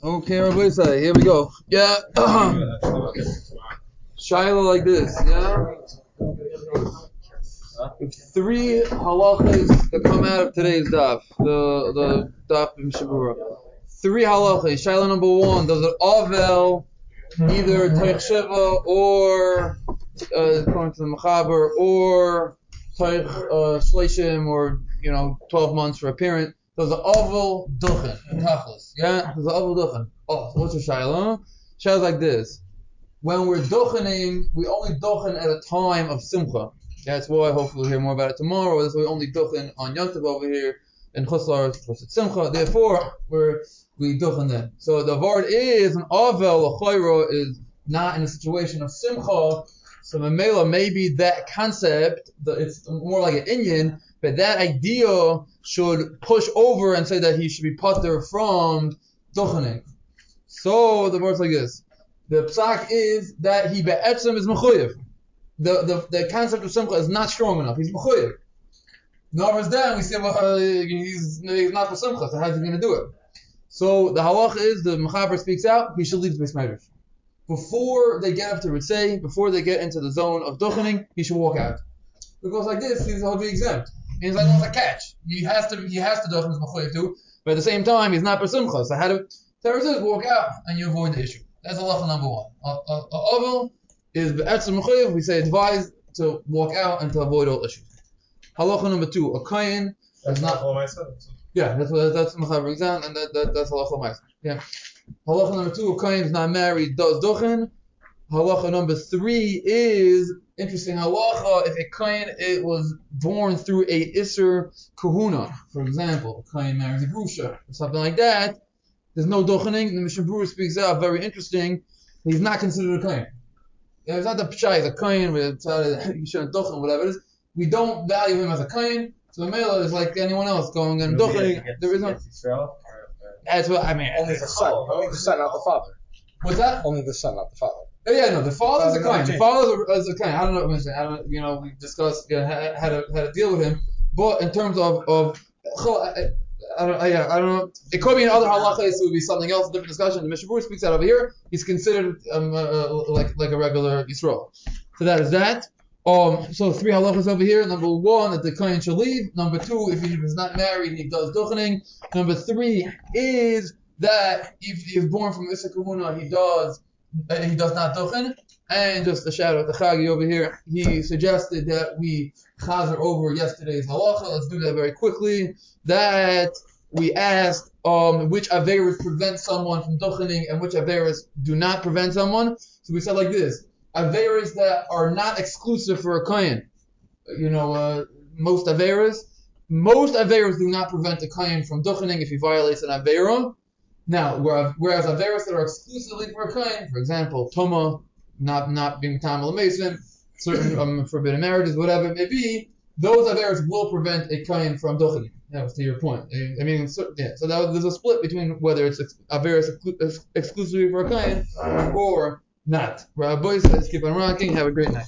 Okay, Rabbi say, here we go. Yeah. Shaila like this, yeah? Three halachas that come out of today's daf, the the daf in Shabura. Three halachas. Shaila number one, does it avel either Taich Sheva or uh, according to the Mechaber or Taich uh, Shleshim or you know 12 months for a parent. Does the avel duchen in tachlis? Yeah, does the avel duchen? Oh, so what's your shaila? Shaila's like this. When we're duchening, we only duchen at a time of simcha. That's why hopefully we'll hear more about it tomorrow. That's why we only duchen on Yontav over here in Chuslar Simcha. Therefore, we're we duchen then. So the word is an avel a is not in a situation of simcha. So Mamela, maybe that concept, it's more like an Indian, but that idea should push over and say that he should be putter from duchening. So the word's like this. The psak is that he be'etzim is mechuyev. The, the, the concept of simcha is not strong enough. He's mechuyev. Novar's then we say well, uh, he's, he's not for simcha, so how's he going to do it? So the halach is the mechaber speaks out. He should leave the base Before they get up to Ritzay, before they get into the zone of duchening, he should walk out. Because like this, he'll be exempt. He's like on a catch. He has to he has to duchen his mechuyev too, but at the same time he's not for simcha. So how do says walk out and you avoid the issue. That's halacha number one. A oval is be'etzim mechuyev. We say advised to walk out and to avoid all issues. Halacha number two, a kain is not. Yeah, that's what that's mechaber exam, and that, that that's halacha ma'aser. Yeah. Halacha number two, a kain is not married, does duchen. Halacha number three is interesting halacha if a kain it was born through a iser kahuna, for example, a kain marries a grusha or something like that there's no dochening. The Mishnah Berurah speaks out very interesting. He's not considered a kohen. It's not the pshay, he's a kohen. You shouldn't dochen, whatever it is. We don't value him as a kohen. So the male is like anyone else going and dochening. There is no. That's what I mean. Only the son. Oh, only the son, not the father. What's that? Only the son, not the father. Oh, yeah, no, the father's a kohen. The father's a, a kohen. I don't know what I'm saying. I don't, you know, we discussed you know, how, to how to deal with him. But in terms of of I don't, I, yeah, I don't know. It could be in other halachas. It would be something else, a different discussion. The Mishnah speaks out over here. He's considered um, uh, uh, like like a regular Yisrael. So that is that. Um, so three halachas over here. Number one, that the kohen shall leave. Number two, if he is not married, he does duchening. Number three is that if he is born from Issa he does he does not duchen. And just a shout out to Chagi over here. He suggested that we chazer over yesterday's halacha. Let's do that very quickly. That we asked um, which averas prevent someone from duchening and which averas do not prevent someone. So we said like this: averas that are not exclusive for a kohen. You know, uh, most averas. Most averas do not prevent a kohen from duchening if he violates an avera. Now, whereas averas that are exclusively for a kohen, for example, toma, not not being tam mason, certain um, forbidden marriages, whatever it may be, those averas will prevent a kohen from duchening. That was to your point. I mean, so, yeah. So that there's a split between whether it's averas exclusively for a kohen or not. Rabbi says, keep on rocking. Have a great night.